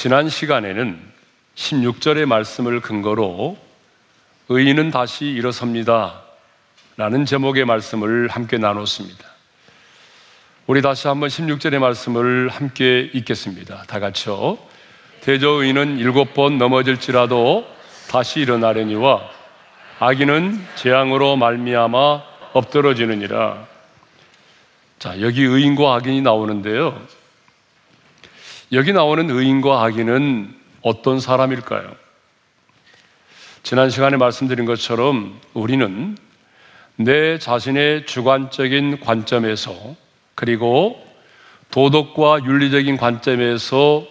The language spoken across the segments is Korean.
지난 시간에는 16절의 말씀을 근거로 의인은 다시 일어섭니다. 라는 제목의 말씀을 함께 나눴습니다. 우리 다시 한번 16절의 말씀을 함께 읽겠습니다. 다 같이요. 대저 의인은 일곱 번 넘어질지라도 다시 일어나려니와 악인은 재앙으로 말미암아 엎드러지느니라. 자, 여기 의인과 악인이 나오는데요. 여기 나오는 의인과 악인은 어떤 사람일까요? 지난 시간에 말씀드린 것처럼 우리는 내 자신의 주관적인 관점에서 그리고 도덕과 윤리적인 관점에서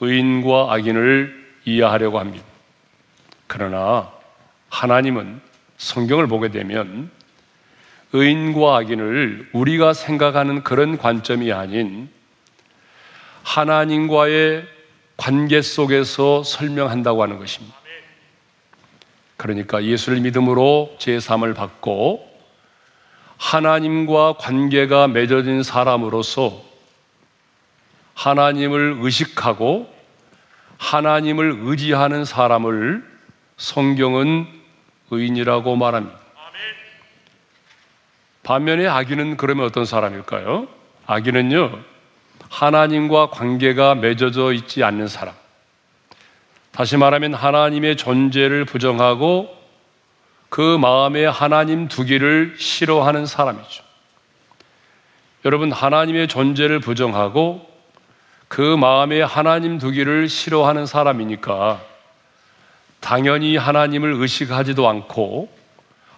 의인과 악인을 이해하려고 합니다. 그러나 하나님은 성경을 보게 되면 의인과 악인을 우리가 생각하는 그런 관점이 아닌 하나님과의 관계 속에서 설명한다고 하는 것입니다. 그러니까 예수를 믿음으로 제3을 받고 하나님과 관계가 맺어진 사람으로서 하나님을 의식하고 하나님을 의지하는 사람을 성경은 의인이라고 말합니다. 반면에 악인은 그러면 어떤 사람일까요? 악인은요, 하나님과 관계가 맺어져 있지 않는 사람. 다시 말하면 하나님의 존재를 부정하고 그 마음에 하나님 두기를 싫어하는 사람이죠. 여러분, 하나님의 존재를 부정하고 그 마음에 하나님 두기를 싫어하는 사람이니까 당연히 하나님을 의식하지도 않고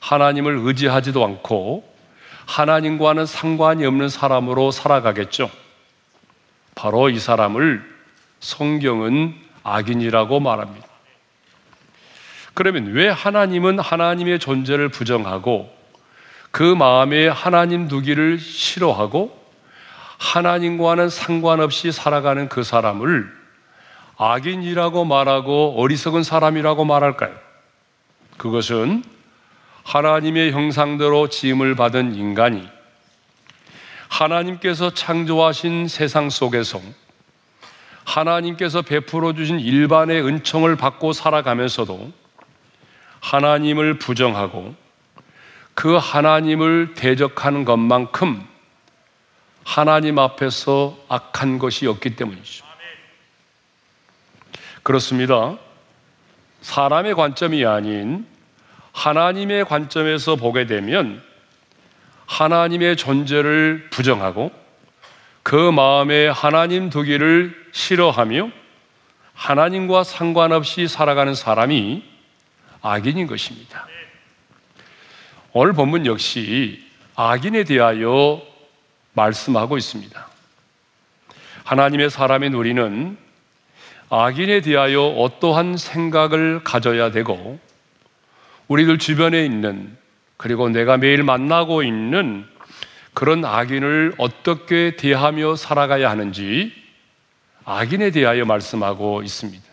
하나님을 의지하지도 않고 하나님과는 상관이 없는 사람으로 살아가겠죠. 바로 이 사람을 성경은 악인이라고 말합니다. 그러면 왜 하나님은 하나님의 존재를 부정하고 그 마음에 하나님 두기를 싫어하고 하나님과는 상관없이 살아가는 그 사람을 악인이라고 말하고 어리석은 사람이라고 말할까요? 그것은 하나님의 형상대로 지음을 받은 인간이 하나님께서 창조하신 세상 속에서 하나님께서 베풀어 주신 일반의 은총을 받고 살아가면서도 하나님을 부정하고 그 하나님을 대적하는 것만큼 하나님 앞에서 악한 것이 없기 때문이죠. 그렇습니다. 사람의 관점이 아닌 하나님의 관점에서 보게 되면 하나님의 존재를 부정하고 그 마음에 하나님 두기를 싫어하며 하나님과 상관없이 살아가는 사람이 악인인 것입니다. 오늘 본문 역시 악인에 대하여 말씀하고 있습니다. 하나님의 사람인 우리는 악인에 대하여 어떠한 생각을 가져야 되고 우리들 주변에 있는 그리고 내가 매일 만나고 있는 그런 악인을 어떻게 대하며 살아가야 하는지 악인에 대하여 말씀하고 있습니다.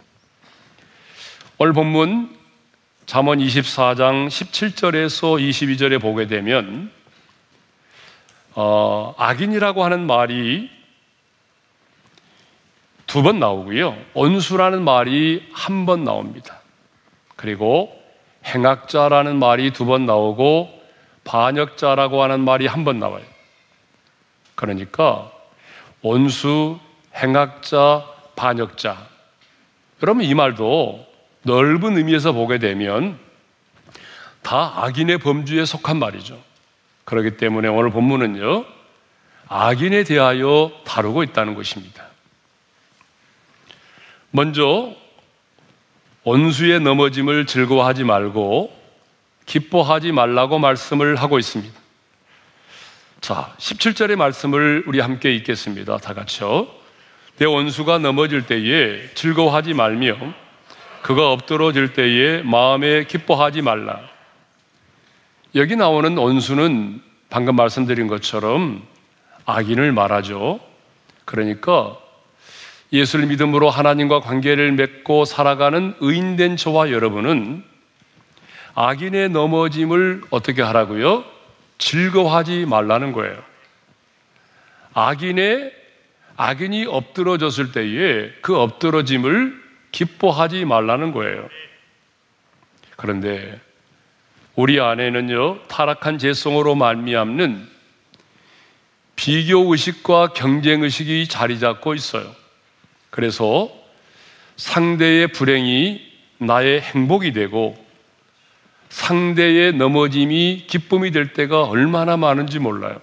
오늘 본문 잠언 24장 17절에서 22절에 보게 되면 어, 악인이라고 하는 말이 두 번 나오고요. 온수라는 말이 한 번 나옵니다. 그리고 행악자라는 말이 두 번 나오고 반역자라고 하는 말이 한 번 나와요. 그러니까 온수, 행악자, 반역자. 여러분 이 말도 넓은 의미에서 보게 되면 다 악인의 범주에 속한 말이죠. 그렇기 때문에 오늘 본문은요, 악인에 대하여 다루고 있다는 것입니다. 먼저 원수의 넘어짐을 즐거워하지 말고 기뻐하지 말라고 말씀을 하고 있습니다. 자, 17절의 말씀을 우리 함께 읽겠습니다. 다 같이요. 내 원수가 넘어질 때에 즐거워하지 말며 그가 엎드러질 때에 마음에 기뻐하지 말라. 여기 나오는 원수는 방금 말씀드린 것처럼 악인을 말하죠. 그러니까 예수를 믿음으로 하나님과 관계를 맺고 살아가는 의인된 저와 여러분은 악인의 넘어짐을 어떻게 하라고요? 즐거워하지 말라는 거예요. 악인의 악인이 엎드러졌을 때에 그 엎드러짐을 기뻐하지 말라는 거예요. 그런데 우리 안에는요 타락한 재성으로 말미암는 비교 의식과 경쟁 의식이 자리 잡고 있어요. 그래서 상대의 불행이 나의 행복이 되고 상대의 넘어짐이 기쁨이 될 때가 얼마나 많은지 몰라요.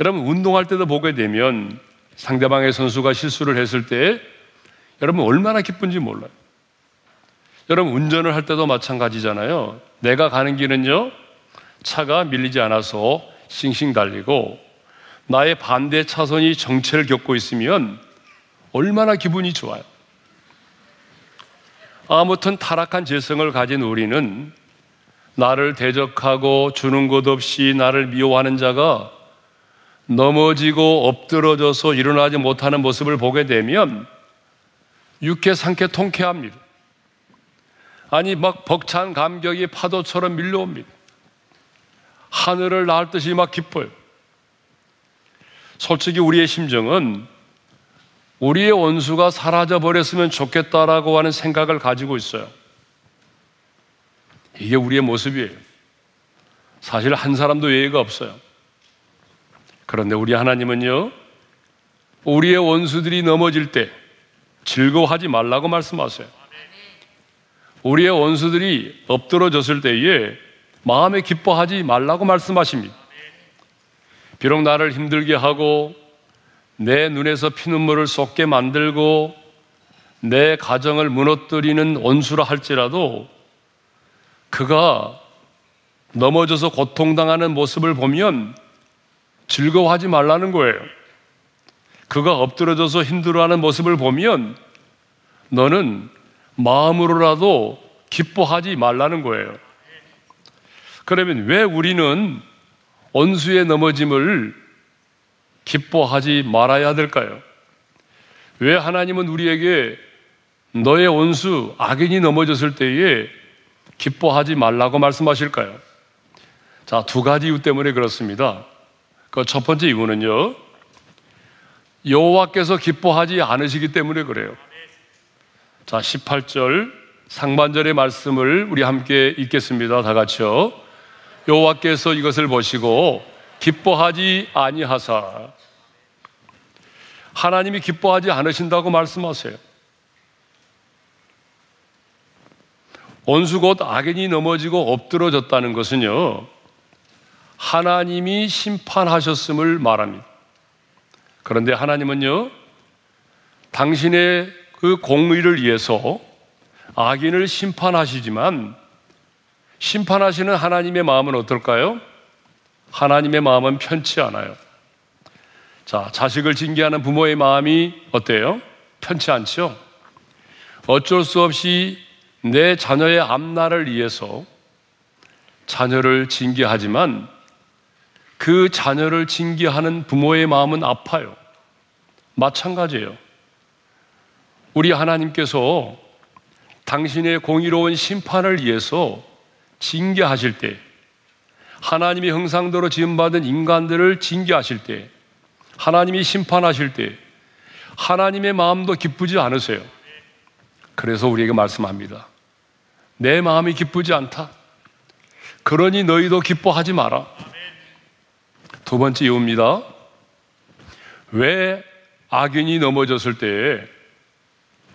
여러분, 운동할 때도 보게 되면 상대방의 선수가 실수를 했을 때 여러분 얼마나 기쁜지 몰라요. 여러분, 운전을 할 때도 마찬가지잖아요. 내가 가는 길은요, 차가 밀리지 않아서 싱싱 달리고 나의 반대 차선이 정체를 겪고 있으면 얼마나 기분이 좋아요. 아무튼 타락한 재성을 가진 우리는 나를 대적하고 주는 것 없이 나를 미워하는 자가 넘어지고 엎드러져서 일어나지 못하는 모습을 보게 되면 육회 상쾌 통쾌합니다. 아니 막 벅찬 감격이 파도처럼 밀려옵니다. 하늘을 날 듯이 막 기뻐요. 솔직히 우리의 심정은 우리의 원수가 사라져 버렸으면 좋겠다라고 하는 생각을 가지고 있어요. 이게 우리의 모습이에요. 사실 한 사람도 예의가 없어요. 그런데 우리 하나님은요, 우리의 원수들이 넘어질 때 즐거워하지 말라고 말씀하세요. 우리의 원수들이 엎드러졌을 때에 마음에 기뻐하지 말라고 말씀하십니다. 비록 나를 힘들게 하고 내 눈에서 피눈물을 쏟게 만들고 내 가정을 무너뜨리는 원수라 할지라도 그가 넘어져서 고통당하는 모습을 보면 즐거워하지 말라는 거예요. 그가 엎드러져서 힘들어하는 모습을 보면 너는 마음으로라도 기뻐하지 말라는 거예요. 그러면 왜 우리는 원수의 넘어짐을 기뻐하지 말아야 될까요? 왜 하나님은 우리에게 너의 원수, 악인이 넘어졌을 때에 기뻐하지 말라고 말씀하실까요? 자, 두 가지 이유 때문에 그렇습니다. 그 첫 번째 이유는요, 여호와께서 기뻐하지 않으시기 때문에 그래요. 자, 18절 상반절의 말씀을 우리 함께 읽겠습니다. 다 같이요. 여호와께서 이것을 보시고 기뻐하지 아니하사 하나님이 기뻐하지 않으신다고 말씀하세요. 원수 곧 악인이 넘어지고 엎드러졌다는 것은요, 하나님이 심판하셨음을 말합니다. 그런데 하나님은요, 당신의 그 공의를 위해서 악인을 심판하시지만, 심판하시는 하나님의 마음은 어떨까요? 하나님의 마음은 편치 않아요. 자, 자식을 징계하는 부모의 마음이 어때요? 편치 않죠? 어쩔 수 없이 내 자녀의 앞날을 위해서 자녀를 징계하지만 그 자녀를 징계하는 부모의 마음은 아파요. 마찬가지예요. 우리 하나님께서 당신의 공의로운 심판을 위해서 징계하실 때, 하나님의 형상대로 지음받은 인간들을 징계하실 때, 하나님이 심판하실 때, 하나님의 마음도 기쁘지 않으세요. 그래서 우리에게 말씀합니다. 내 마음이 기쁘지 않다. 그러니 너희도 기뻐하지 마라. 두 번째 이유입니다. 왜 악인이 넘어졌을 때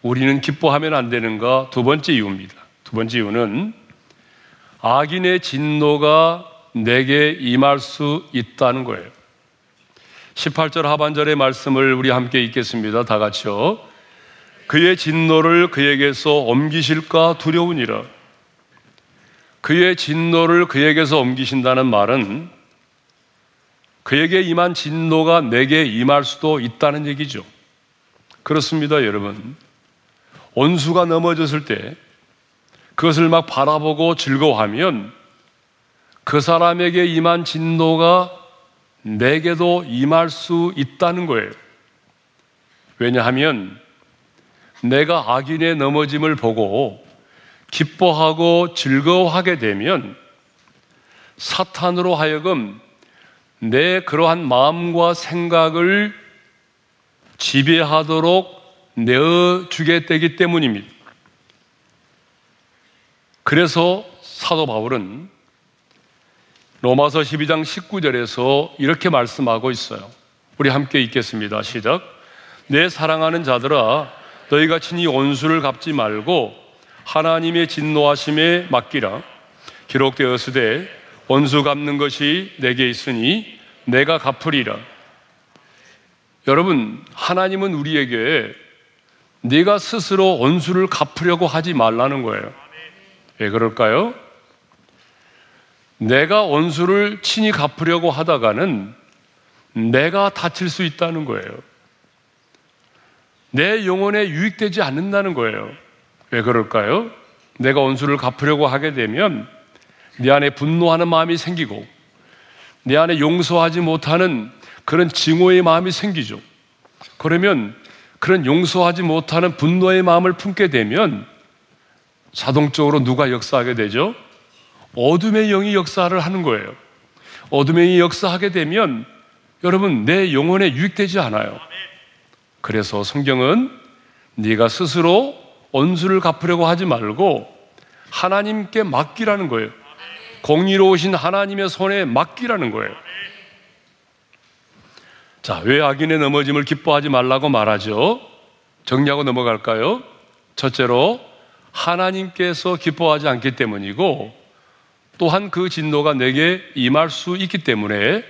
우리는 기뻐하면 안 되는가? 두 번째 이유입니다. 두 번째 이유는 악인의 진노가 내게 임할 수 있다는 거예요. 18절 하반절의 말씀을 우리 함께 읽겠습니다. 다 같이요. 그의 진노를 그에게서 옮기실까 두려우니라. 그의 진노를 그에게서 옮기신다는 말은 그에게 임한 진노가 내게 임할 수도 있다는 얘기죠. 그렇습니다, 여러분. 원수가 넘어졌을 때 그것을 막 바라보고 즐거워하면 그 사람에게 임한 진노가 내게도 임할 수 있다는 거예요. 왜냐하면 내가 악인의 넘어짐을 보고 기뻐하고 즐거워하게 되면 사탄으로 하여금 내 그러한 마음과 생각을 지배하도록 내어주게 되기 때문입니다. 그래서 사도 바울은 로마서 12장 19절에서 이렇게 말씀하고 있어요. 우리 함께 읽겠습니다. 시작. 내 사랑하는 자들아, 너희가 친히 원수를 갚지 말고 하나님의 진노하심에 맡기라. 기록되었으되 원수 갚는 것이 내게 있으니 내가 갚으리라. 여러분, 하나님은 우리에게 네가 스스로 원수를 갚으려고 하지 말라는 거예요. 왜 그럴까요? 내가 원수를 친히 갚으려고 하다가는 내가 다칠 수 있다는 거예요. 내 영혼에 유익되지 않는다는 거예요. 왜 그럴까요? 내가 원수를 갚으려고 하게 되면 내 안에 분노하는 마음이 생기고 내 안에 용서하지 못하는 그런 증오의 마음이 생기죠. 그러면 그런 용서하지 못하는 분노의 마음을 품게 되면 자동적으로 누가 역사하게 되죠? 어둠의 영이 역사를 하는 거예요. 어둠의 영이 역사하게 되면 여러분 내 영혼에 유익되지 않아요. 그래서 성경은 네가 스스로 원수를 갚으려고 하지 말고 하나님께 맡기라는 거예요. 공의로우신 하나님의 손에 맡기라는 거예요. 자, 왜 악인의 넘어짐을 기뻐하지 말라고 말하죠? 정리하고 넘어갈까요? 첫째로 하나님께서 기뻐하지 않기 때문이고 또한 그 진노가 내게 임할 수 있기 때문에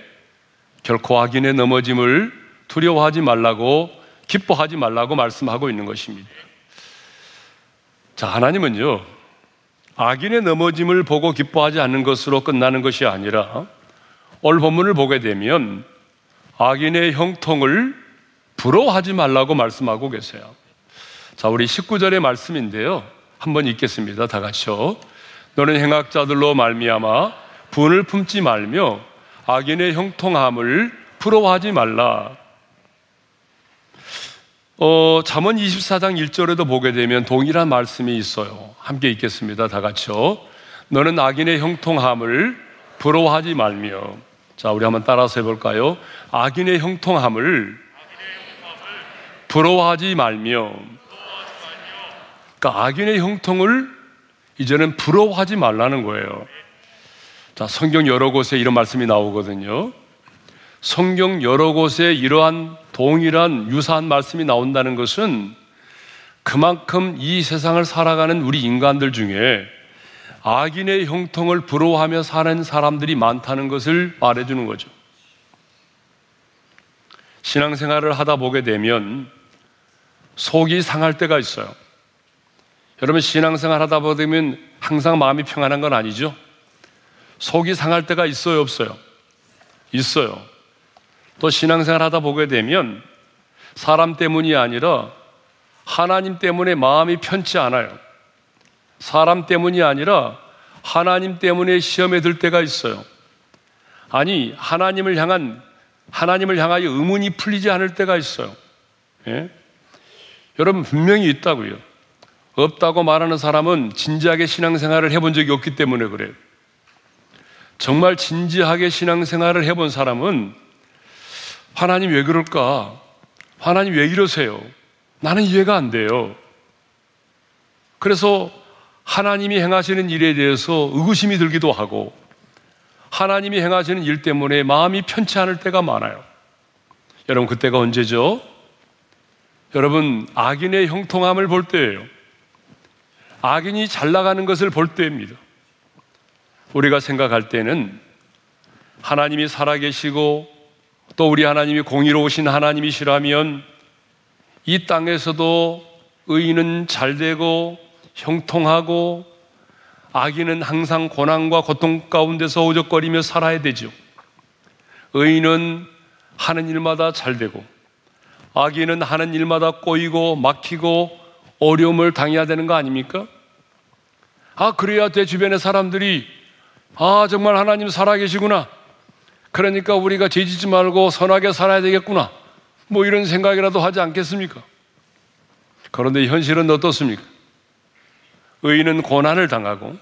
결코 악인의 넘어짐을 두려워하지 말라고 기뻐하지 말라고 말씀하고 있는 것입니다. 자, 하나님은요, 악인의 넘어짐을 보고 기뻐하지 않는 것으로 끝나는 것이 아니라 오늘 본문을 보게 되면 악인의 형통을 부러워하지 말라고 말씀하고 계세요. 자, 우리 19절의 말씀인데요. 한번 읽겠습니다. 다 같이요. 너는 행악자들로 말미암아 분을 품지 말며 악인의 형통함을 부러워하지 말라. 어, 잠언 24장 1절에도 보게 되면 동일한 말씀이 있어요. 함께 읽겠습니다. 다 같이요. 너는 악인의 형통함을 부러워하지 말며. 자, 우리 한번 따라서 해볼까요? 악인의 형통함을 부러워하지 말며. 그러니까 악인의 형통을 이제는 부러워하지 말라는 거예요. 자, 성경 여러 곳에 이런 말씀이 나오거든요. 성경 여러 곳에 이러한 동일한 유사한 말씀이 나온다는 것은 그만큼 이 세상을 살아가는 우리 인간들 중에 악인의 형통을 부러워하며 사는 사람들이 많다는 것을 말해주는 거죠. 신앙생활을 하다 보게 되면 속이 상할 때가 있어요. 여러분 신앙생활 하다 보면 항상 마음이 평안한 건 아니죠? 속이 상할 때가 있어요, 없어요? 있어요. 또 신앙생활 하다 보게 되면 사람 때문이 아니라 하나님 때문에 마음이 편치 않아요. 사람 때문이 아니라 하나님 때문에 시험에 들 때가 있어요. 아니, 하나님을 향한, 하나님을 향하여 의문이 풀리지 않을 때가 있어요. 예? 여러분, 분명히 있다고요. 없다고 말하는 사람은 진지하게 신앙생활을 해본 적이 없기 때문에 그래요. 정말 진지하게 신앙생활을 해본 사람은 하나님 왜 그럴까? 하나님 왜 이러세요? 나는 이해가 안 돼요. 그래서 하나님이 행하시는 일에 대해서 의구심이 들기도 하고 하나님이 행하시는 일 때문에 마음이 편치 않을 때가 많아요. 여러분, 그때가 언제죠? 여러분, 악인의 형통함을 볼 때예요. 악인이 잘 나가는 것을 볼 때입니다. 우리가 생각할 때는 하나님이 살아계시고 또 우리 하나님이 공의로우신 하나님이시라면 이 땅에서도 의인은 잘 되고 형통하고 악인은 항상 고난과 고통 가운데서 오적거리며 살아야 되죠. 의인은 하는 일마다 잘 되고 악인은 하는 일마다 꼬이고 막히고 어려움을 당해야 되는 거 아닙니까? 아, 그래야 내 주변의 사람들이 아, 정말 하나님 살아계시구나. 그러니까 우리가 죄짓지 말고 선하게 살아야 되겠구나. 뭐 이런 생각이라도 하지 않겠습니까? 그런데 현실은 어떻습니까? 의인은 고난을 당하고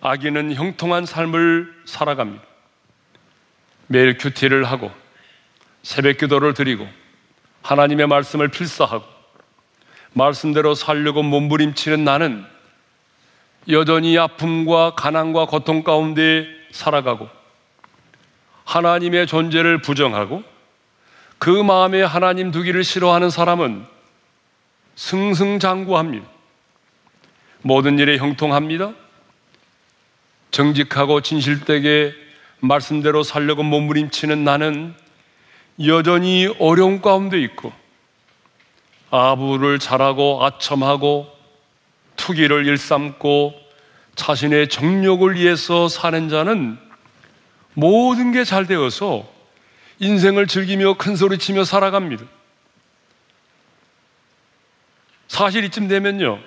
악인은 형통한 삶을 살아갑니다. 매일 큐티를 하고 새벽 기도를 드리고 하나님의 말씀을 필사하고 말씀대로 살려고 몸부림치는 나는 여전히 아픔과 가난과 고통 가운데 살아가고 하나님의 존재를 부정하고 그 마음에 하나님 두기를 싫어하는 사람은 승승장구합니다. 모든 일에 형통합니다. 정직하고 진실되게 말씀대로 살려고 몸부림치는 나는 여전히 어려움 가운데 있고 아부를 잘하고 아첨하고 투기를 일삼고 자신의 정욕을 위해서 사는 자는 모든 게 잘 되어서 인생을 즐기며 큰 소리치며 살아갑니다. 사실 이쯤 되면요.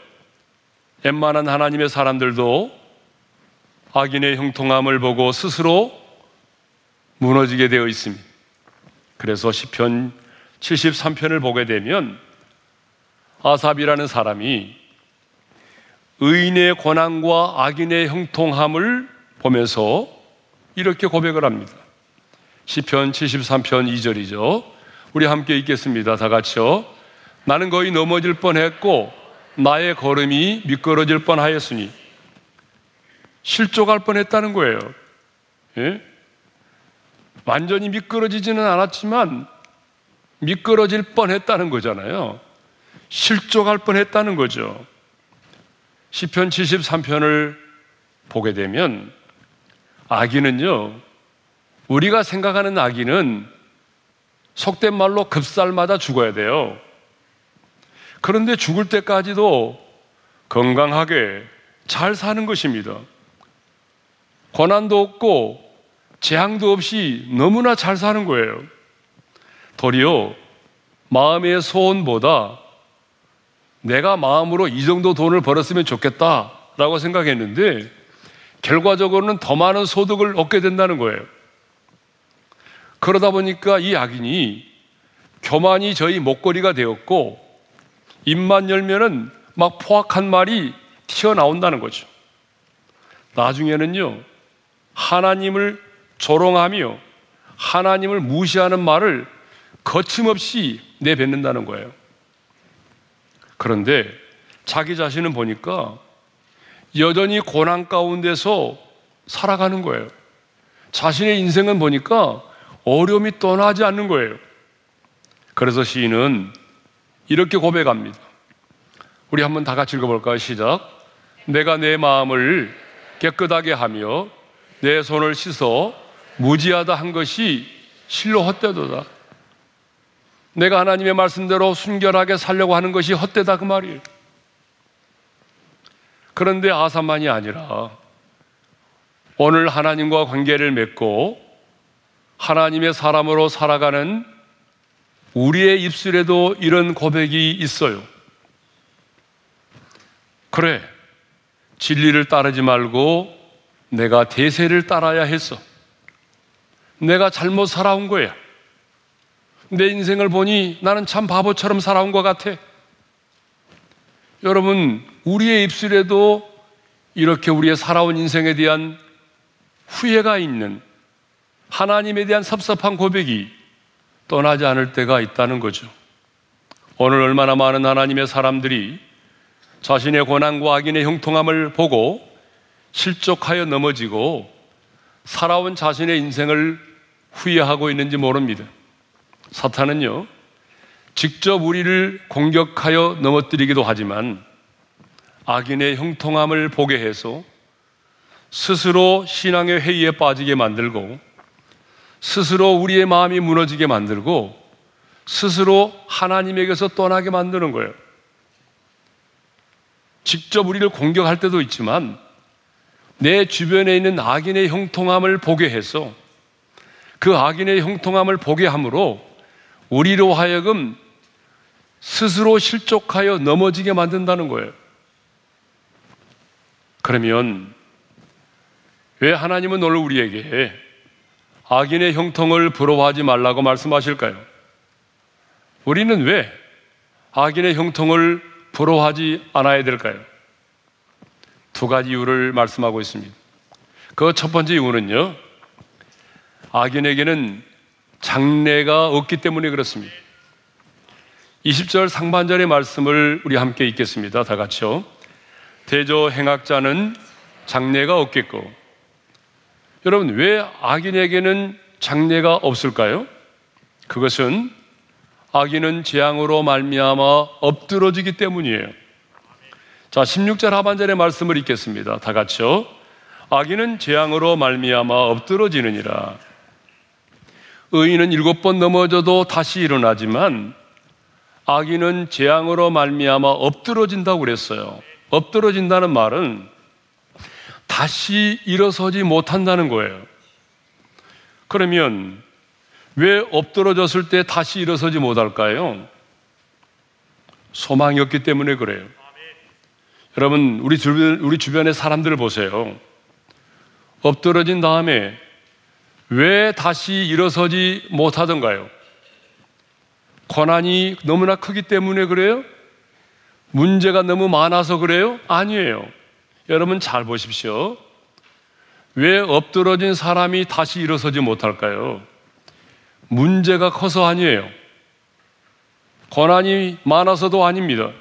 웬만한 하나님의 사람들도 악인의 형통함을 보고 스스로 무너지게 되어 있습니다. 그래서 시편 73편을 보게 되면 아삽이라는 사람이 의인의 권한과 악인의 형통함을 보면서 이렇게 고백을 합니다. 시편 73편 2절이죠. 우리 함께 읽겠습니다. 다 같이요. 나는 거의 넘어질 뻔했고 나의 걸음이 미끄러질 뻔하였으니 실족할 뻔했다는 거예요. 예? 완전히 미끄러지지는 않았지만 미끄러질 뻔했다는 거잖아요. 실족할 뻔했다는 거죠. 시편 73편을 보게 되면 아기는요. 우리가 생각하는 아기는 속된 말로 급살마다 죽어야 돼요. 그런데 죽을 때까지도 건강하게 잘 사는 것입니다. 고난도 없고 재앙도 없이 너무나 잘 사는 거예요. 도리어 마음의 소원보다 내가 마음으로 이 정도 돈을 벌었으면 좋겠다라고 생각했는데 결과적으로는 더 많은 소득을 얻게 된다는 거예요. 그러다 보니까 이 악인이 교만이 저희 목걸이가 되었고 입만 열면은 막 포악한 말이 튀어나온다는 거죠. 나중에는요, 하나님을 조롱하며 하나님을 무시하는 말을 거침없이 내뱉는다는 거예요. 그런데 자기 자신은 보니까 여전히 고난 가운데서 살아가는 거예요. 자신의 인생은 보니까 어려움이 떠나지 않는 거예요. 그래서 시인은 이렇게 고백합니다. 우리 한번 다 같이 읽어볼까요? 시작. 내가 내 마음을 깨끗하게 하며 내 손을 씻어 무지하다 한 것이 실로 헛되도다. 내가 하나님의 말씀대로 순결하게 살려고 하는 것이 헛되다 그 말이에요. 그런데 아사만이 아니라 오늘 하나님과 관계를 맺고 하나님의 사람으로 살아가는 우리의 입술에도 이런 고백이 있어요. 그래, 진리를 따르지 말고 내가 대세를 따라야 했어. 내가 잘못 살아온 거야. 내 인생을 보니 나는 참 바보처럼 살아온 것 같아. 여러분, 우리의 입술에도 이렇게 우리의 살아온 인생에 대한 후회가 있는 하나님에 대한 섭섭한 고백이 떠나지 않을 때가 있다는 거죠. 오늘 얼마나 많은 하나님의 사람들이 자신의 고난과 악인의 형통함을 보고 실족하여 넘어지고 살아온 자신의 인생을 후회하고 있는지 모릅니다. 사탄은요, 직접 우리를 공격하여 넘어뜨리기도 하지만 악인의 형통함을 보게 해서 스스로 신앙의 회의에 빠지게 만들고 스스로 우리의 마음이 무너지게 만들고 스스로 하나님에게서 떠나게 만드는 거예요. 직접 우리를 공격할 때도 있지만 내 주변에 있는 악인의 형통함을 보게 해서 그 악인의 형통함을 보게 함으로 우리로 하여금 스스로 실족하여 넘어지게 만든다는 거예요. 그러면 왜 하나님은 오늘 우리에게 악인의 형통을 부러워하지 말라고 말씀하실까요? 우리는 왜 악인의 형통을 부러워하지 않아야 될까요? 두 가지 이유를 말씀하고 있습니다. 그 첫 번째 이유는요, 악인에게는 장래가 없기 때문에 그렇습니다. 20절 상반절의 말씀을 우리 함께 읽겠습니다. 다 같이요. 대저 행악자는 장래가 없겠고. 여러분, 왜 악인에게는 장래가 없을까요? 그것은 악인은 재앙으로 말미암아 엎드러지기 때문이에요. 자, 16절 하반절의 말씀을 읽겠습니다. 다 같이요. 악인은 재앙으로 말미암아 엎드러지느니라. 의인은 일곱 번 넘어져도 다시 일어나지만 악인은 재앙으로 말미암아 엎드러진다고 그랬어요. 엎드러진다는 말은 다시 일어서지 못한다는 거예요. 그러면 왜 엎드러졌을 때 다시 일어서지 못할까요? 소망이 없기 때문에 그래요. 여러분, 우리 주변, 우리 주변의 사람들을 보세요. 엎드러진 다음에 왜 다시 일어서지 못하던가요? 고난이 너무나 크기 때문에 그래요? 문제가 너무 많아서 그래요? 아니에요. 여러분 잘 보십시오. 왜 엎드러진 사람이 다시 일어서지 못할까요? 문제가 커서 아니에요. 고난이 많아서도 아닙니다.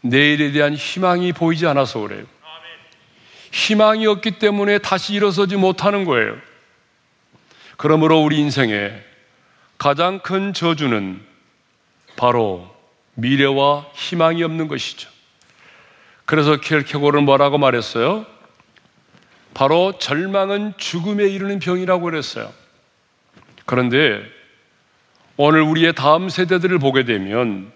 내일에 대한 희망이 보이지 않아서 그래요. 희망이 없기 때문에 다시 일어서지 못하는 거예요. 그러므로 우리 인생에 가장 큰 저주는 바로 미래와 희망이 없는 것이죠. 그래서 켈케고는 뭐라고 말했어요? 바로 절망은 죽음에 이르는 병이라고 그랬어요. 그런데 오늘 우리의 다음 세대들을 보게 되면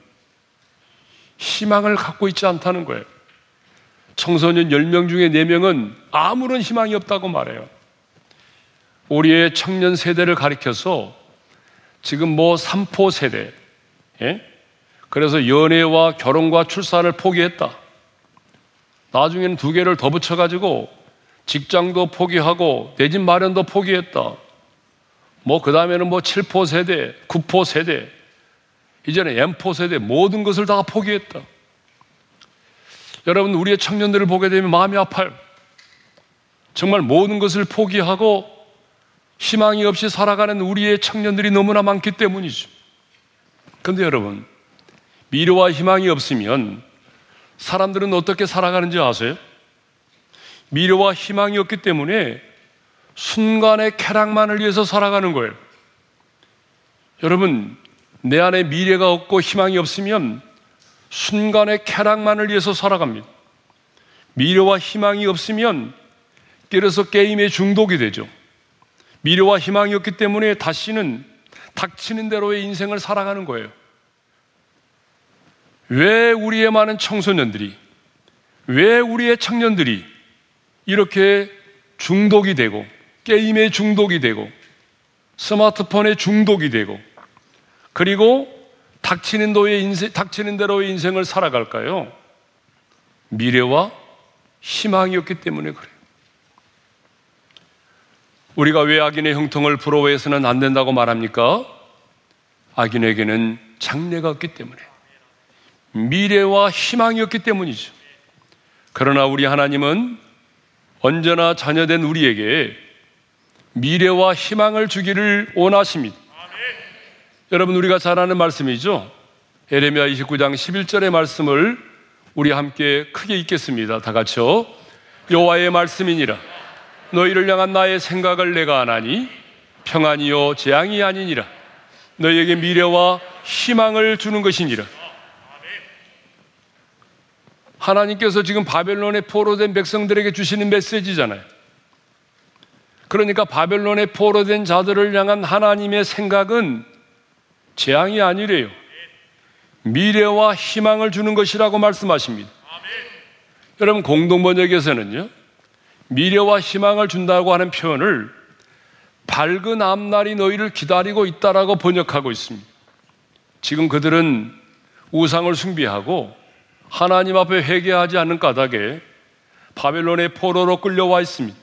희망을 갖고 있지 않다는 거예요. 청소년 10명 중에 4명은 아무런 희망이 없다고 말해요. 우리의 청년 세대를 가리켜서 지금 뭐 삼포 세대, 예? 그래서 연애와 결혼과 출산을 포기했다. 나중에는 두 개를 더 붙여가지고 직장도 포기하고 내 집 마련도 포기했다. 뭐, 그 다음에는 뭐 7포 세대, 9포 세대, 이제는 M4 세대 모든 것을 다 포기했다. 여러분, 우리의 청년들을 보게 되면 마음이 아파요. 정말 모든 것을 포기하고 희망이 없이 살아가는 우리의 청년들이 너무나 많기 때문이죠. 근데 여러분, 미래와 희망이 없으면 사람들은 어떻게 살아가는지 아세요? 미래와 희망이 없기 때문에 순간의 쾌락만을 위해서 살아가는 거예요. 여러분, 내 안에 미래가 없고 희망이 없으면 순간의 쾌락만을 위해서 살아갑니다. 미래와 희망이 없으면 그래서 게임에 중독이 되죠. 미래와 희망이 없기 때문에 다시는 닥치는 대로의 인생을 살아가는 거예요. 왜 우리의 많은 청소년들이, 왜 우리의 청년들이 이렇게 중독이 되고, 게임에 중독이 되고, 스마트폰에 중독이 되고, 그리고 닥치는 도의 인생, 닥치는 대로의 인생을 살아갈까요? 미래와 희망이 없기 때문에 그래요. 우리가 왜 악인의 형통을 부러워해서는 안 된다고 말합니까? 악인에게는 장래가 없기 때문에. 미래와 희망이 없기 때문이죠. 그러나 우리 하나님은 언제나 자녀된 우리에게 미래와 희망을 주기를 원하십니다. 여러분 우리가 잘 아는 말씀이죠. 에레미야 29장 11절의 말씀을 우리 함께 크게 읽겠습니다. 다 같이요. 여호와의 말씀이니라. 너희를 향한 나의 생각을 내가 아나니 평안이요 재앙이 아니니라. 너희에게 미래와 희망을 주는 것이니라. 하나님께서 지금 바벨론에 포로된 백성들에게 주시는 메시지잖아요. 그러니까 바벨론에 포로된 자들을 향한 하나님의 생각은 재앙이 아니래요. 미래와 희망을 주는 것이라고 말씀하십니다. 여러분 공동 번역에서는요. 미래와 희망을 준다고 하는 표현을 밝은 앞날이 너희를 기다리고 있다라고 번역하고 있습니다. 지금 그들은 우상을 숭배하고 하나님 앞에 회개하지 않는 까닭에 바벨론의 포로로 끌려와 있습니다.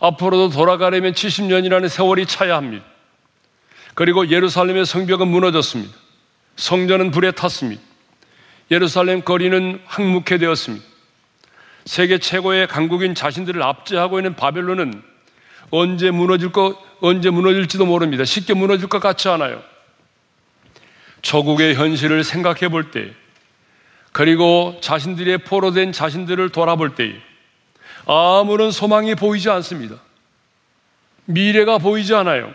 앞으로도 돌아가려면 70년이라는 세월이 차야 합니다. 그리고 예루살렘의 성벽은 무너졌습니다. 성전은 불에 탔습니다. 예루살렘 거리는 항묵해 되었습니다. 세계 최고의 강국인 자신들을 압제하고 있는 바벨론은 언제 무너질 거, 언제 무너질지도 모릅니다. 쉽게 무너질 것 같지 않아요. 조국의 현실을 생각해 볼 때, 그리고 자신들의 포로된 자신들을 돌아볼 때, 아무런 소망이 보이지 않습니다. 미래가 보이지 않아요.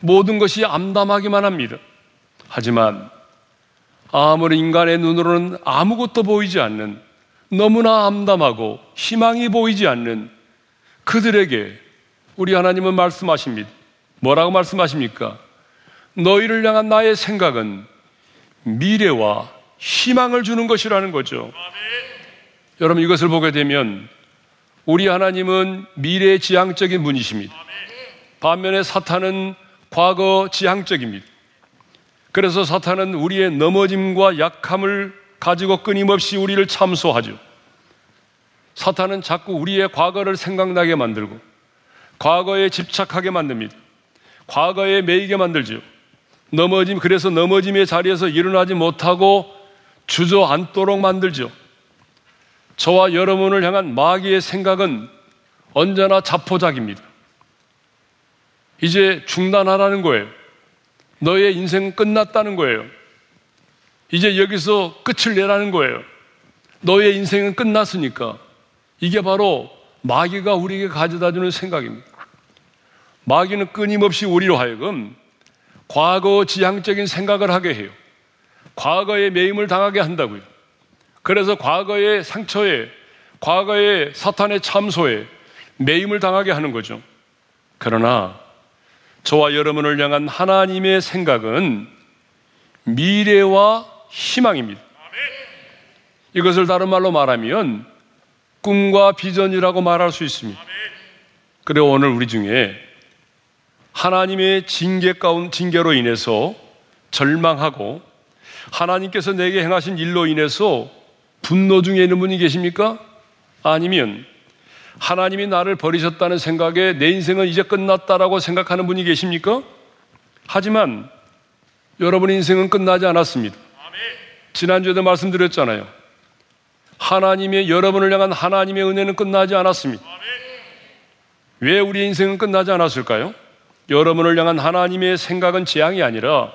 모든 것이 암담하기만 합니다. 하지만 아무리 인간의 눈으로는 아무것도 보이지 않는 너무나 암담하고 희망이 보이지 않는 그들에게 우리 하나님은 말씀하십니다. 뭐라고 말씀하십니까? 너희를 향한 나의 생각은 미래와 희망을 주는 것이라는 거죠. 여러분 이것을 보게 되면 우리 하나님은 미래 지향적인 분이십니다. 반면에 사탄은 과거 지향적입니다. 그래서 사탄은 우리의 넘어짐과 약함을 가지고 끊임없이 우리를 참소하죠. 사탄은 자꾸 우리의 과거를 생각나게 만들고 과거에 집착하게 만듭니다. 과거에 매이게 만들죠. 넘어짐, 그래서 넘어짐의 자리에서 일어나지 못하고 주저앉도록 만들죠. 저와 여러분을 향한 마귀의 생각은 언제나 자포자기입니다. 이제 중단하라는 거예요. 너의 인생은 끝났다는 거예요. 이제 여기서 끝을 내라는 거예요. 너의 인생은 끝났으니까. 이게 바로 마귀가 우리에게 가져다 주는 생각입니다. 마귀는 끊임없이 우리로 하여금 과거 지향적인 생각을 하게 해요. 과거의 매임을 당하게 한다고요. 그래서 과거의 상처에, 과거의 사탄의 참소에 매임을 당하게 하는 거죠. 그러나 저와 여러분을 향한 하나님의 생각은 미래와 희망입니다. 이것을 다른 말로 말하면 꿈과 비전이라고 말할 수 있습니다. 그래 오늘 우리 중에 하나님의 징계 가운 징계로 인해서 절망하고 하나님께서 내게 행하신 일로 인해서 분노 중에 있는 분이 계십니까? 아니면 하나님이 나를 버리셨다는 생각에 내 인생은 이제 끝났다라고 생각하는 분이 계십니까? 하지만 여러분의 인생은 끝나지 않았습니다. 지난주에도 말씀드렸잖아요. 하나님의 여러분을 향한 하나님의 은혜는 끝나지 않았습니다. 왜 우리 인생은 끝나지 않았을까요? 여러분을 향한 하나님의 생각은 재앙이 아니라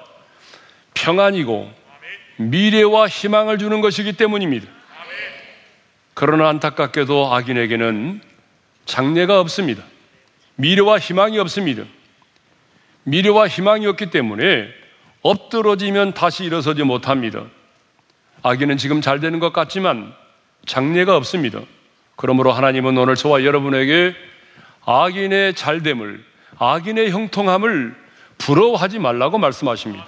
평안이고 미래와 희망을 주는 것이기 때문입니다. 그러나 안타깝게도 악인에게는 장래가 없습니다. 미래와 희망이 없습니다. 미래와 희망이 없기 때문에 엎드러지면 다시 일어서지 못합니다. 악인은 지금 잘 되는 것 같지만 장래가 없습니다. 그러므로 하나님은 오늘 저와 여러분에게 악인의 잘됨을, 악인의 형통함을 부러워하지 말라고 말씀하십니다.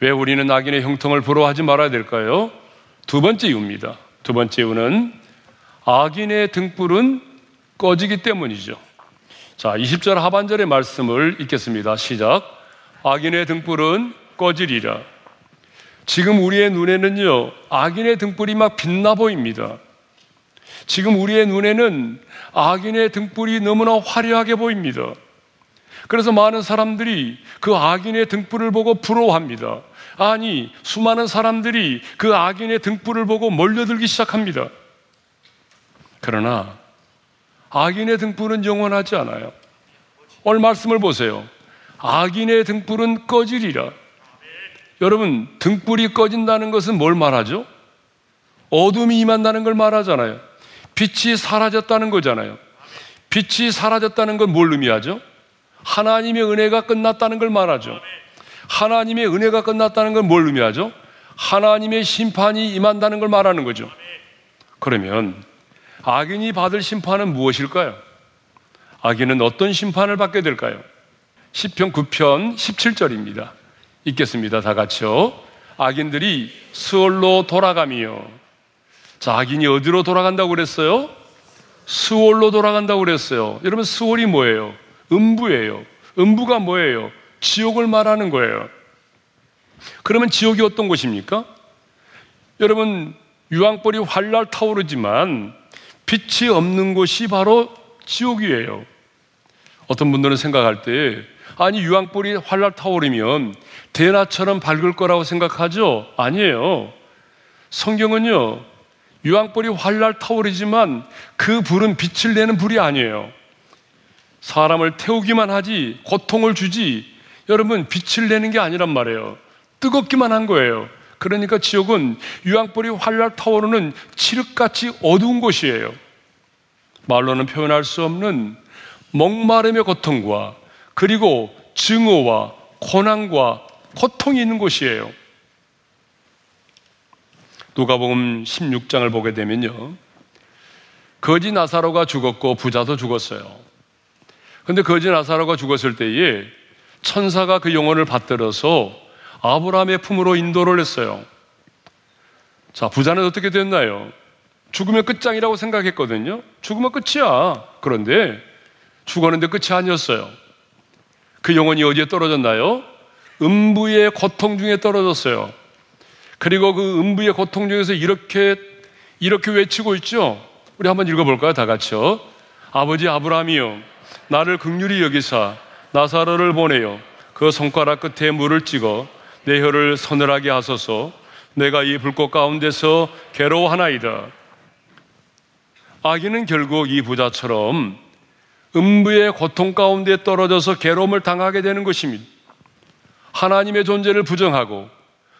왜 우리는 악인의 형통을 부러워하지 말아야 될까요? 두 번째 이유입니다. 두 번째 이유는 악인의 등불은 꺼지기 때문이죠. 자, 20절 하반절의 말씀을 읽겠습니다. 시작. 악인의 등불은 꺼지리라. 지금 우리의 눈에는요, 악인의 등불이 막 빛나 보입니다. 지금 우리의 눈에는 악인의 등불이 너무나 화려하게 보입니다. 그래서 많은 사람들이 그 악인의 등불을 보고 부러워합니다. 아니, 수많은 사람들이 그 악인의 등불을 보고 몰려들기 시작합니다. 그러나 악인의 등불은 영원하지 않아요. 오늘 말씀을 보세요. 악인의 등불은 꺼지리라. 여러분, 등불이 꺼진다는 것은 뭘 말하죠? 어둠이 임한다는 걸 말하잖아요. 빛이 사라졌다는 거잖아요. 빛이 사라졌다는 건 뭘 의미하죠? 하나님의 은혜가 끝났다는 걸 말하죠. 하나님의 은혜가 끝났다는 건 뭘 의미하죠? 하나님의 심판이 임한다는 걸 말하는 거죠. 그러면 악인이 받을 심판은 무엇일까요? 악인은 어떤 심판을 받게 될까요? 10편 9편 17절입니다. 읽겠습니다. 다 같이요. 악인들이 수월로 돌아가며 자, 악인이 어디로 돌아간다고 그랬어요? 수월로 돌아간다고 그랬어요. 여러분, 수월이 뭐예요? 음부예요. 음부가 뭐예요? 지옥을 말하는 거예요. 그러면 지옥이 어떤 곳입니까? 여러분, 유황불이 활날 타오르지만 빛이 없는 곳이 바로 지옥이에요. 어떤 분들은 생각할 때, 아니, 유황불이 활날 타오르면 대낮처럼 밝을 거라고 생각하죠? 아니에요. 성경은요, 유황불이 활날 타오르지만 그 불은 빛을 내는 불이 아니에요. 사람을 태우기만 하지 고통을 주지 여러분 빛을 내는 게 아니란 말이에요. 뜨겁기만 한 거예요. 그러니까 지옥은 유황불이 활활 타오르는 칠흑같이 어두운 곳이에요. 말로는 표현할 수 없는 목마름의 고통과 그리고 증오와 고난과 고통이 있는 곳이에요. 누가복음 16장을 보게 되면요. 거지 나사로가 죽었고 부자도 죽었어요. 근데 거지 나사로가 죽었을 때에 천사가 그 영혼을 받들어서 아브라함의 품으로 인도를 했어요. 자, 부자는 어떻게 됐나요? 죽으면 끝장이라고 생각했거든요. 죽으면 끝이야. 그런데 죽었는데 끝이 아니었어요. 그 영혼이 어디에 떨어졌나요? 음부의 고통 중에 떨어졌어요. 그리고 그 음부의 고통 중에서 이렇게 이렇게 외치고 있죠. 우리 한번 읽어볼까요? 다 같이요. 아버지 아브라함이요, 나를 극률히 여기사 나사로를 보내요. 그 손가락 끝에 물을 찍어 내 혀를 서늘하게 하소서. 내가 이 불꽃 가운데서 괴로워하나이다. 아기는 결국 이 부자처럼 음부의 고통 가운데 떨어져서 괴로움을 당하게 되는 것입니다. 하나님의 존재를 부정하고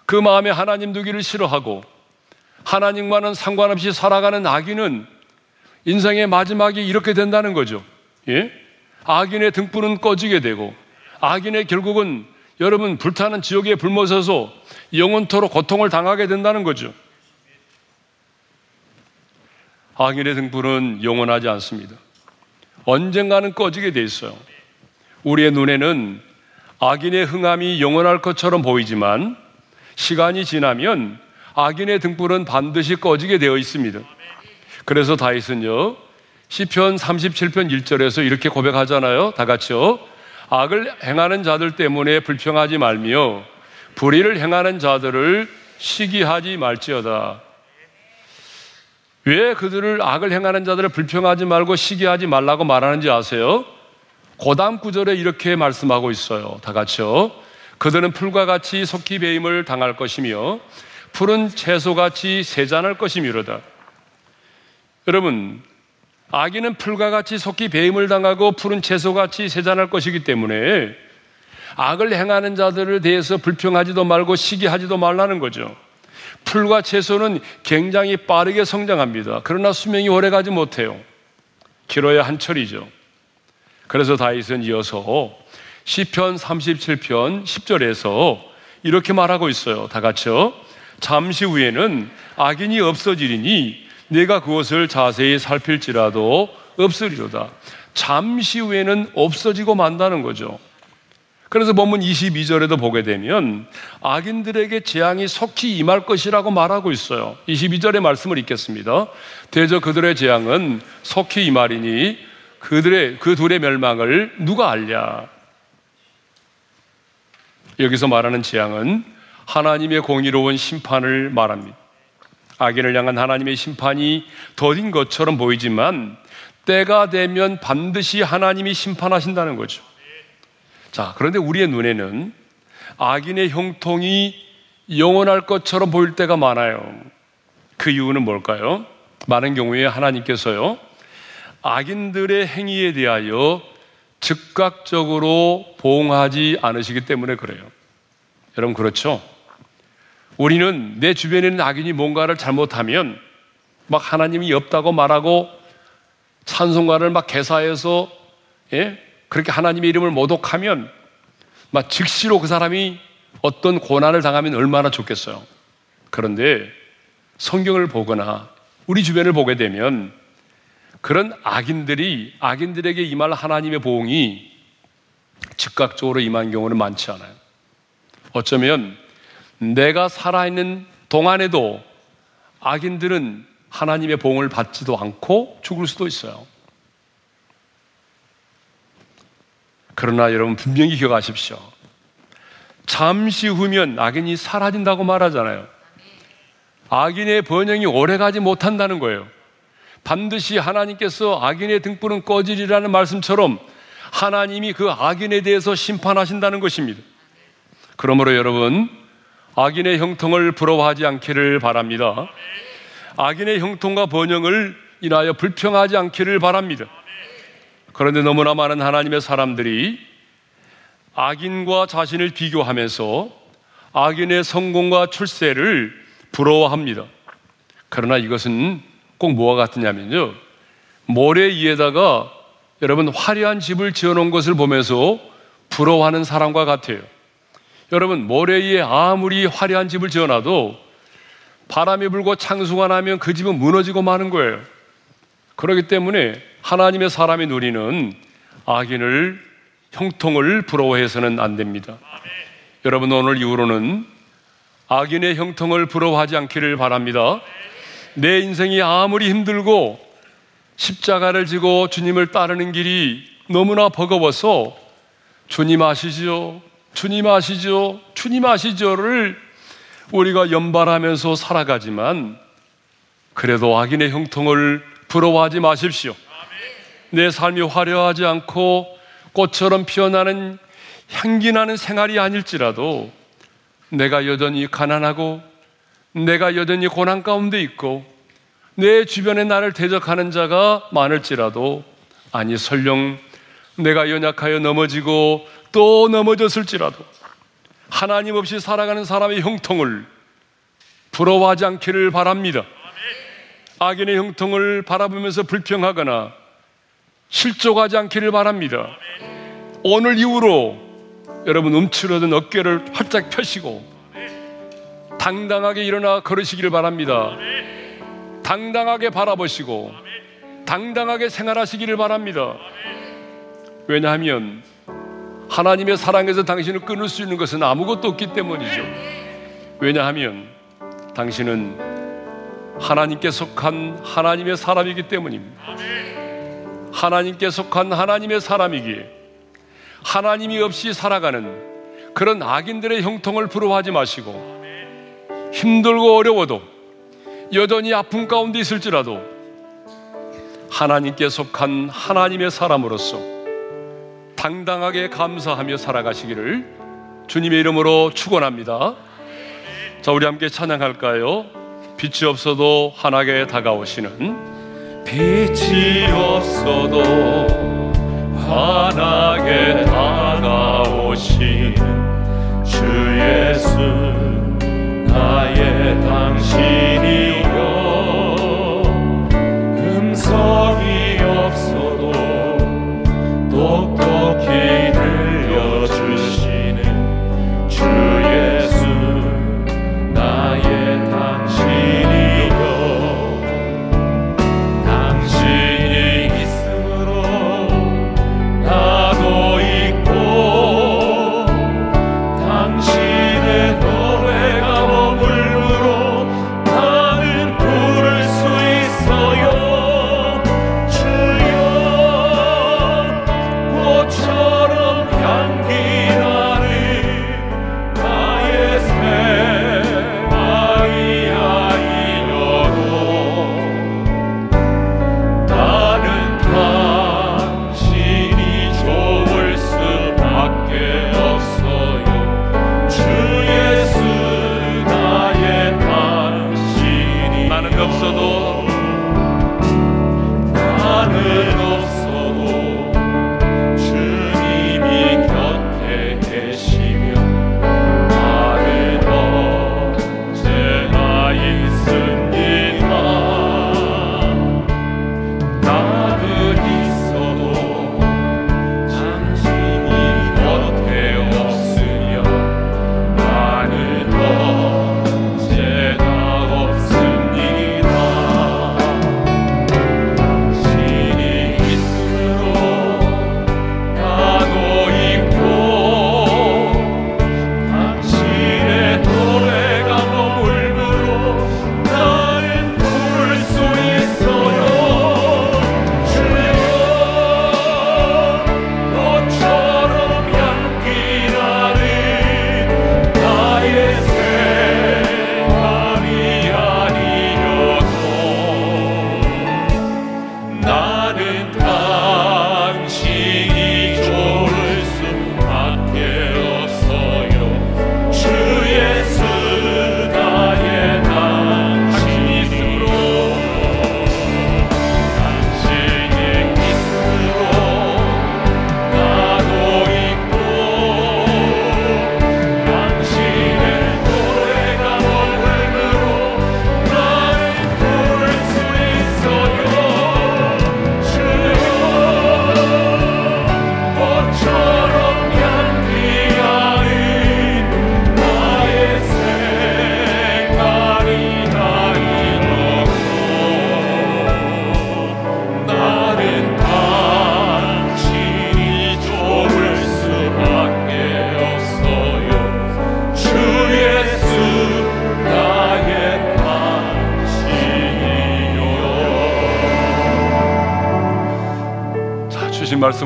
그 마음에 하나님 두기를 싫어하고 하나님과는 상관없이 살아가는 악인은 인생의 마지막이 이렇게 된다는 거죠. 예? 악인의 등불은 꺼지게 되고 악인의 결국은 여러분 불타는 지옥에 불모서서 영원토록 고통을 당하게 된다는 거죠. 악인의 등불은 영원하지 않습니다. 언젠가는 꺼지게 돼 있어요. 우리의 눈에는 악인의 흥함이 영원할 것처럼 보이지만 시간이 지나면 악인의 등불은 반드시 꺼지게 되어 있습니다. 그래서 다윗은요, 시편 37편 1절에서 이렇게 고백하잖아요. 다 같이요. 악을 행하는 자들 때문에 불평하지 말며 불의를 행하는 자들을 시기하지 말지어다. 왜 그들을 악을 행하는 자들을 불평하지 말고 시기하지 말라고 말하는지 아세요? 고담 구절에 이렇게 말씀하고 있어요. 다 같이요. 그들은 풀과 같이 속히 배임을 당할 것이며 푸른 채소같이 세잔할 것이미로다. 여러분, 아기는 풀과 같이 속히 배임을 당하고 푸른 채소같이 세잔할 것이기 때문에 악을 행하는 자들을 대해서 불평하지도 말고 시기하지도 말라는 거죠. 풀과 채소는 굉장히 빠르게 성장합니다. 그러나 수명이 오래 가지 못해요. 길어야 한철이죠. 그래서 다윗은 이어서 시편 37편 10절에서 이렇게 말하고 있어요. 다 같이요. 잠시 후에는 악인이 없어지리니 내가 그것을 자세히 살필지라도 없으리로다. 잠시 후에는 없어지고 만다는 거죠. 그래서 본문 22절에도 보게 되면 악인들에게 재앙이 속히 임할 것이라고 말하고 있어요. 22절의 말씀을 읽겠습니다. 대저 그들의 재앙은 속히 임하리니 그들의 그 둘의 멸망을 누가 알랴? 여기서 말하는 재앙은 하나님의 공의로운 심판을 말합니다. 악인을 향한 하나님의 심판이 더딘 것처럼 보이지만 때가 되면 반드시 하나님이 심판하신다는 거죠. 자, 그런데 우리의 눈에는 악인의 형통이 영원할 것처럼 보일 때가 많아요. 그 이유는 뭘까요? 많은 경우에 하나님께서요, 악인들의 행위에 대하여 즉각적으로 보응하지 않으시기 때문에 그래요. 여러분, 그렇죠? 우리는 내 주변에 있는 악인이 뭔가를 잘못하면 막 하나님이 없다고 말하고 찬송가를 막 개사해서 예? 그렇게 하나님의 이름을 모독하면 막 즉시로 그 사람이 어떤 고난을 당하면 얼마나 좋겠어요. 그런데 성경을 보거나 우리 주변을 보게 되면 그런 악인들이 악인들에게 임할 하나님의 보응이 즉각적으로 임한 경우는 많지 않아요. 어쩌면 내가 살아있는 동안에도 악인들은 하나님의 보응을 받지도 않고 죽을 수도 있어요. 그러나 여러분 분명히 기억하십시오. 잠시 후면 악인이 사라진다고 말하잖아요. 악인의 번영이 오래가지 못한다는 거예요. 반드시 하나님께서 악인의 등불은 꺼지리라는 말씀처럼 하나님이 그 악인에 대해서 심판하신다는 것입니다. 그러므로 여러분, 악인의 형통을 부러워하지 않기를 바랍니다. 악인의 형통과 번영을 인하여 불평하지 않기를 바랍니다. 그런데 너무나 많은 하나님의 사람들이 악인과 자신을 비교하면서 악인의 성공과 출세를 부러워합니다. 그러나 이것은 꼭 뭐와 같으냐면요. 모래 위에다가 여러분 화려한 집을 지어놓은 것을 보면서 부러워하는 사람과 같아요. 여러분 모래 위에 아무리 화려한 집을 지어놔도 바람이 불고 창수가 나면 그 집은 무너지고 마는 거예요. 그렇기 때문에 하나님의 사람이 누리는 악인을 형통을 부러워해서는 안 됩니다. 여러분 오늘 이후로는 악인의 형통을 부러워하지 않기를 바랍니다. 내 인생이 아무리 힘들고 십자가를 지고 주님을 따르는 길이 너무나 버거워서 주님 아시죠? 주님 아시죠? 주님 아시죠를 우리가 연발하면서 살아가지만 그래도 악인의 형통을 부러워하지 마십시오. 내 삶이 화려하지 않고 꽃처럼 피어나는 향기 나는 생활이 아닐지라도 내가 여전히 가난하고 내가 여전히 고난 가운데 있고 내 주변에 나를 대적하는 자가 많을지라도 아니 설령 내가 연약하여 넘어지고 또 넘어졌을지라도 하나님 없이 살아가는 사람의 형통을 부러워하지 않기를 바랍니다. 악인의 형통을 바라보면서 불평하거나 실족하지 않기를 바랍니다. 오늘 이후로 여러분 움츠러든 어깨를 활짝 펴시고 당당하게 일어나 걸으시기를 바랍니다. 당당하게 바라보시고 당당하게 생활하시기를 바랍니다. 왜냐하면 하나님의 사랑에서 당신을 끊을 수 있는 것은 아무것도 없기 때문이죠. 왜냐하면 당신은 하나님께 속한 하나님의 사람이기 때문입니다. 하나님께 속한 하나님의 사람이기에 하나님이 없이 살아가는 그런 악인들의 형통을 부러워하지 마시고 힘들고 어려워도 여전히 아픔 가운데 있을지라도 하나님께 속한 하나님의 사람으로서 당당하게 감사하며 살아가시기를 주님의 이름으로 축원합니다. 자, 우리 함께 찬양할까요? 빛이 없어도 환하게 다가오시는 빛이 없어도 환하게 다가오시는 주 예수 나의 음성이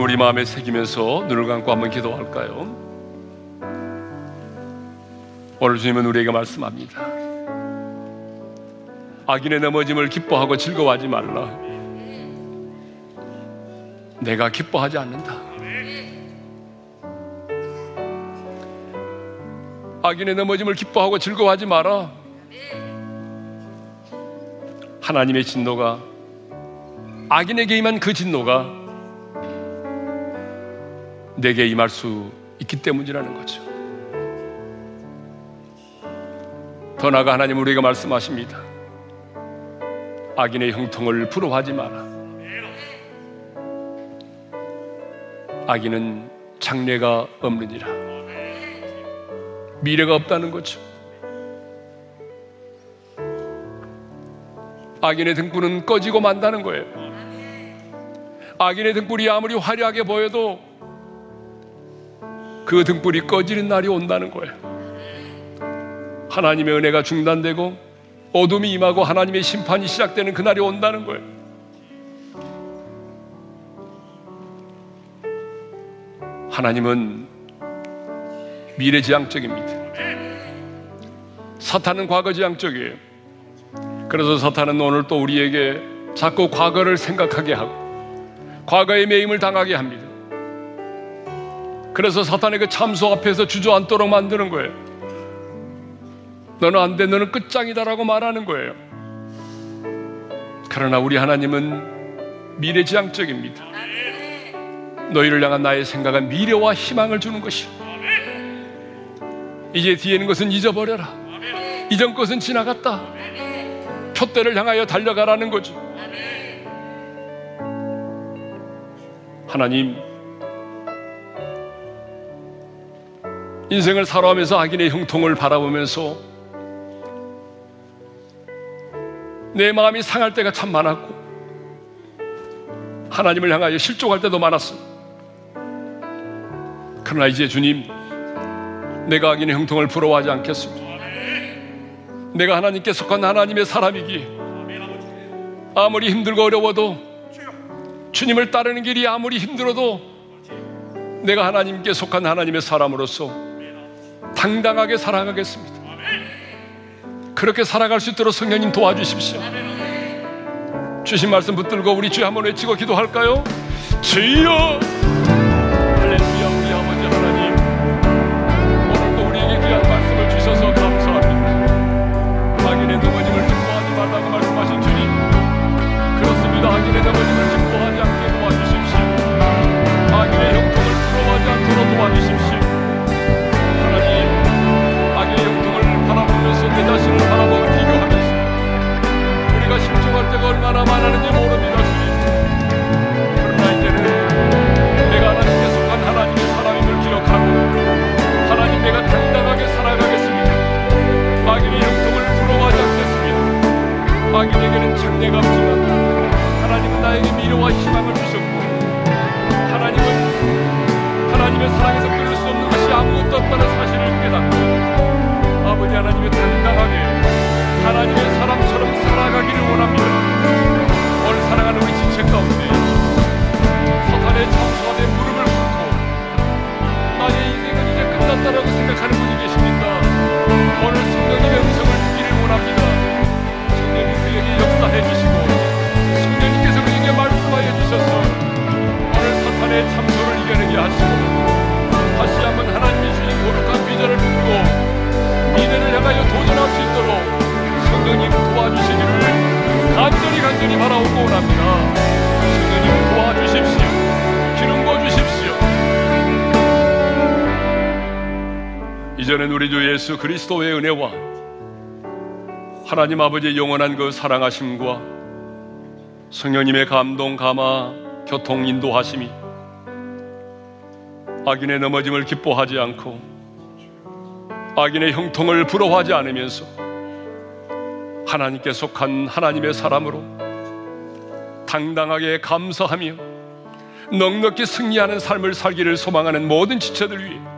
우리 마음에 새기면서 눈을 감고 한번 기도할까요? 오늘 주님은 우리에게 말씀합니다. 악인의 넘어짐을 기뻐하고 즐거워하지 말라. 내가 기뻐하지 않는다. 악인의 넘어짐을 기뻐하고 즐거워하지 마라. 하나님의 진노가 악인에게 임한 그 진노가 내게 임할 수 있기 때문이라는 거죠. 더 나아가 하나님 우리에게 말씀하십니다. 악인의 형통을 부러워하지 마라. 악인은 장래가 없느니라. 미래가 없다는 거죠. 악인의 등불은 꺼지고 만다는 거예요. 악인의 등불이 아무리 화려하게 보여도 그 등불이 꺼지는 날이 온다는 거예요. 하나님의 은혜가 중단되고 어둠이 임하고 하나님의 심판이 시작되는 그날이 온다는 거예요. 하나님은 미래지향적입니다. 사탄은 과거지향적이에요. 그래서 사탄은 오늘 또 우리에게 자꾸 과거를 생각하게 하고 과거의 매임을 당하게 합니다. 그래서 사탄의 그 참소 앞에서 주저앉도록 만드는 거예요. 너는 안 돼, 너는 끝장이다라고 말하는 거예요. 그러나 우리 하나님은 미래지향적입니다. 너희를 향한 나의 생각은 미래와 희망을 주는 것이오. 이제 뒤에 있는 것은 잊어버려라. 이전 것은 지나갔다. 표대를 향하여 달려가라는 거죠. 하나님, 인생을 살아가면서 악인의 형통을 바라보면서 내 마음이 상할 때가 참 많았고 하나님을 향하여 실족할 때도 많았습니다. 그러나 이제 주님, 내가 악인의 형통을 부러워하지 않겠습니다. 내가 하나님께 속한 하나님의 사람이기에 아무리 힘들고 어려워도 주님을 따르는 길이 아무리 힘들어도 내가 하나님께 속한 하나님의 사람으로서 당당하게 살아가겠습니다. 그렇게 살아갈 수 있도록 성령님 도와주십시오. 주신 말씀 붙들고 우리 주여 한번 외치고 기도할까요? 주여! 할렐루야 우리 아버지 하나님 오늘도 우리에게 귀한 말씀을 주셔서 감사합니다. 악인의 넘어짐을 기뻐하지 말라고 말씀하신 주님 그렇습니다. 악인의 넘어짐을 기뻐하지 않게 도와주십시오. 악인의 형통을 부러워하지 않도록 도와주십시오. 때가 얼마나 많았는지 모릅니다 주님. 그러나 이제는 내가 하나님께 속한 하나님의 사람임을 기억하고 하나님 내가 당당하게 살아가겠습니다. 악인의 형통을 부러워하지 않겠습니다. 악인에게는 장래가 없지만 하나님은 나에게 미래와 희망을 주셨고 하나님은 하나님의 사랑에서 끊을 수 없는 것이 아무것도 없다는 사실을 깨닫고 아버지 하나님의 끝났다라고 생각하는 분이 계십니까? 오늘 성령님의 음성을 듣기를 원합니다. 성령님 그에게 역사해 주시고 성령님께서 그에게 말씀하여 주셔서 오늘 사탄의 참소를 이겨내게 하시고 다시 한번 하나님이 주신 거룩한 비전을 붙고 미래를 향하여 도전할 수 있도록 성령님 도와주시기를 간절히 간절히 바라오고 원합니다. 성령님 도와주십시오. 이전엔 우리 주 예수 그리스도의 은혜와 하나님 아버지의 영원한 그 사랑하심과 성령님의 감동, 감화, 교통, 인도하심이 악인의 넘어짐을 기뻐하지 않고 악인의 형통을 부러워하지 않으면서 하나님께 속한 하나님의 사람으로 당당하게 감사하며 넉넉히 승리하는 삶을 살기를 소망하는 모든 지체들 위해